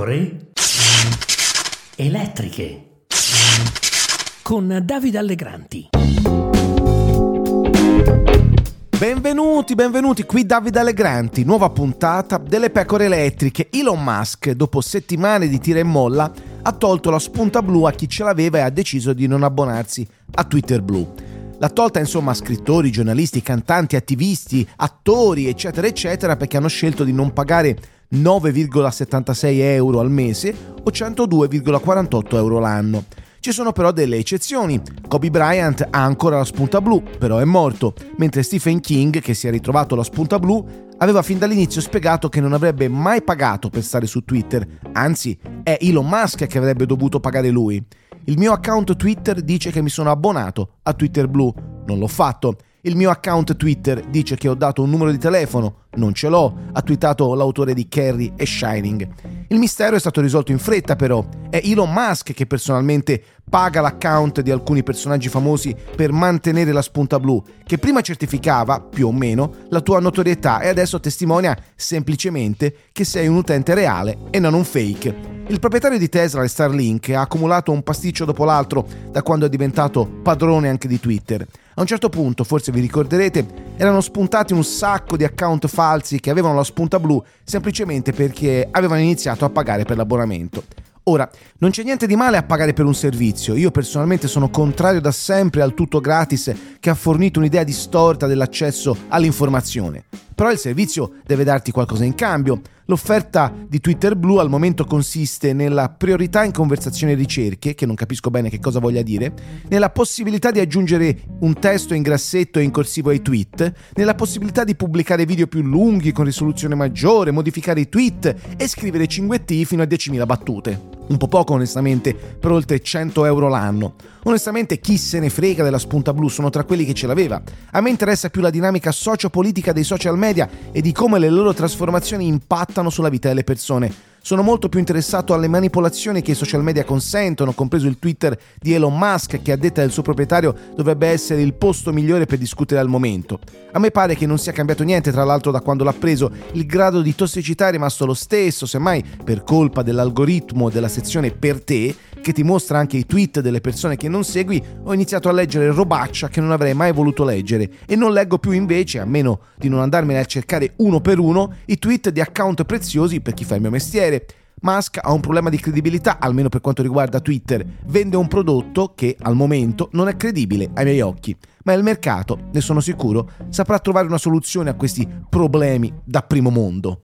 pecore elettriche con Davide Allegranti. Benvenuti, benvenuti, qui Davide Allegranti, nuova puntata delle pecore elettriche. Elon Musk, dopo settimane di tira e molla, ha tolto la spunta blu a chi ce l'aveva e ha deciso di non abbonarsi a Twitter Blue. L'ha tolta insomma a scrittori, giornalisti, cantanti, attivisti, attori, eccetera, eccetera, perché hanno scelto di non pagare 9,76 euro al mese o 102,48 euro l'anno. Ci sono però delle eccezioni. Kobe Bryant ha ancora la spunta blu, però è morto, mentre Stephen King, che si è ritrovato la spunta blu, aveva fin dall'inizio spiegato che non avrebbe mai pagato per stare su Twitter, anzi è Elon Musk che avrebbe dovuto pagare lui. Il mio account Twitter dice che mi sono abbonato a Twitter Blue, non l'ho fatto il mio account Twitter dice che ho dato un numero di telefono, non ce l'ho, ha twittato l'autore di Carrie e Shining. Il mistero è stato risolto in fretta però, è Elon Musk che personalmente paga l'account di alcuni personaggi famosi per mantenere la spunta blu, che prima certificava, più o meno, la tua notorietà e adesso testimonia semplicemente che sei un utente reale e non un fake. Il proprietario di Tesla e Starlink ha accumulato un pasticcio dopo l'altro da quando è diventato padrone anche di Twitter. A un certo punto, forse vi ricorderete, erano spuntati un sacco di account falsi che avevano la spunta blu semplicemente perché avevano iniziato a pagare per l'abbonamento. Ora, non c'è niente di male a pagare per un servizio, io personalmente sono contrario da sempre al tutto gratis che ha fornito un'idea distorta dell'accesso all'informazione. Però il servizio deve darti qualcosa in cambio. L'offerta di Twitter Blue al momento consiste nella priorità in conversazioni e ricerche, che non capisco bene che cosa voglia dire, nella possibilità di aggiungere un testo in grassetto e in corsivo ai tweet, nella possibilità di pubblicare video più lunghi con risoluzione maggiore, modificare i tweet e scrivere cinguetti fino a 10.000 battute. Un po' poco onestamente per oltre 100 euro l'anno. Onestamente chi se ne frega della spunta blu sono tra quelli che ce l'aveva. A me interessa più la dinamica sociopolitica dei social media e di come le loro trasformazioni impattano sulla vita delle persone sono molto più interessato alle manipolazioni che i social media consentono, compreso il Twitter di Elon Musk, che a detta del suo proprietario dovrebbe essere il posto migliore per discutere al momento. A me pare che non sia cambiato niente, tra l'altro, da quando l'ha preso. Il grado di tossicità è rimasto lo stesso, semmai per colpa dell'algoritmo della sezione per te, che ti mostra anche i tweet delle persone che non segui, ho iniziato a leggere robaccia che non avrei mai voluto leggere e non leggo più invece, a meno di non andarmene a cercare uno per uno, i tweet di account preziosi per chi fa il mio mestiere. Musk ha un problema di credibilità, almeno per quanto riguarda Twitter. Vende un prodotto che al momento non è credibile ai miei occhi, ma il mercato, ne sono sicuro, saprà trovare una soluzione a questi problemi da primo mondo.